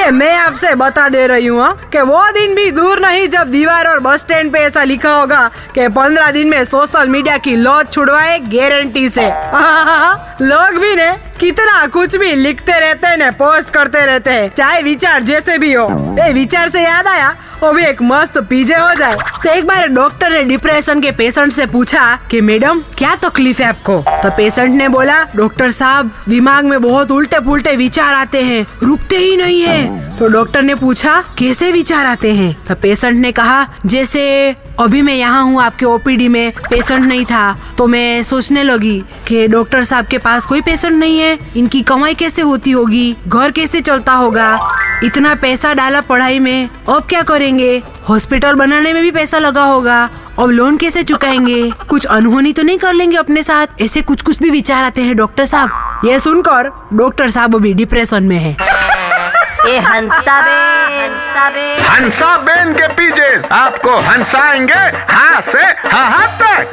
ये मैं आपसे बता दे रही हूँ हाँ, कि वो दिन भी दूर नहीं जब दीवार और बस स्टैंड पे ऐसा लिखा होगा कि पंद्रह दिन में सोशल मीडिया की लॉज छुड़वाए गारंटी से। लोग भी ने कितना कुछ भी लिखते रहते हैं पोस्ट करते रहते हैं चाहे विचार जैसे भी हो। ये विचार से याद आया? वो भी एक मस्त पीजे हो जाए। तो एक बार डॉक्टर ने डिप्रेशन के पेशेंट से पूछा कि, मैडम, क्या तकलीफ़ है आपको? तो पेशेंट ने बोला, डॉक्टर साहब, दिमाग में बहुत उल्टे पुलटे विचार आते हैं, रुकते ही नहीं है। तो डॉक्टर ने पूछा, कैसे विचार आते हैं? तो पेशेंट ने कहा, जैसे अभी मैं यहाँ हूँ, आपके ओपीडी में पेशेंट नहीं था तो मैं सोचने लगी कि डॉक्टर साहब के पास कोई पेशेंट नहीं है। इनकी कमाई कैसे होती होगी? घर कैसे चलता होगा? इतना पैसा डाला पढ़ाई में अब क्या करेंगे? हॉस्पिटल बनाने में भी पैसा लगा होगा अब लोन कैसे चुकाएँगे? कुछ अनहोनी तो नहीं कर लेंगे अपने साथ? ऐसे कुछ कुछ भी विचार आते हैं डॉक्टर साहब। ये सुनकर डॉक्टर साहब अभी डिप्रेशन में है। ए हंसा बे हंसा बे हंसा बेन के पीछे आपको हंसाएँगे हाँ से हाँ तक।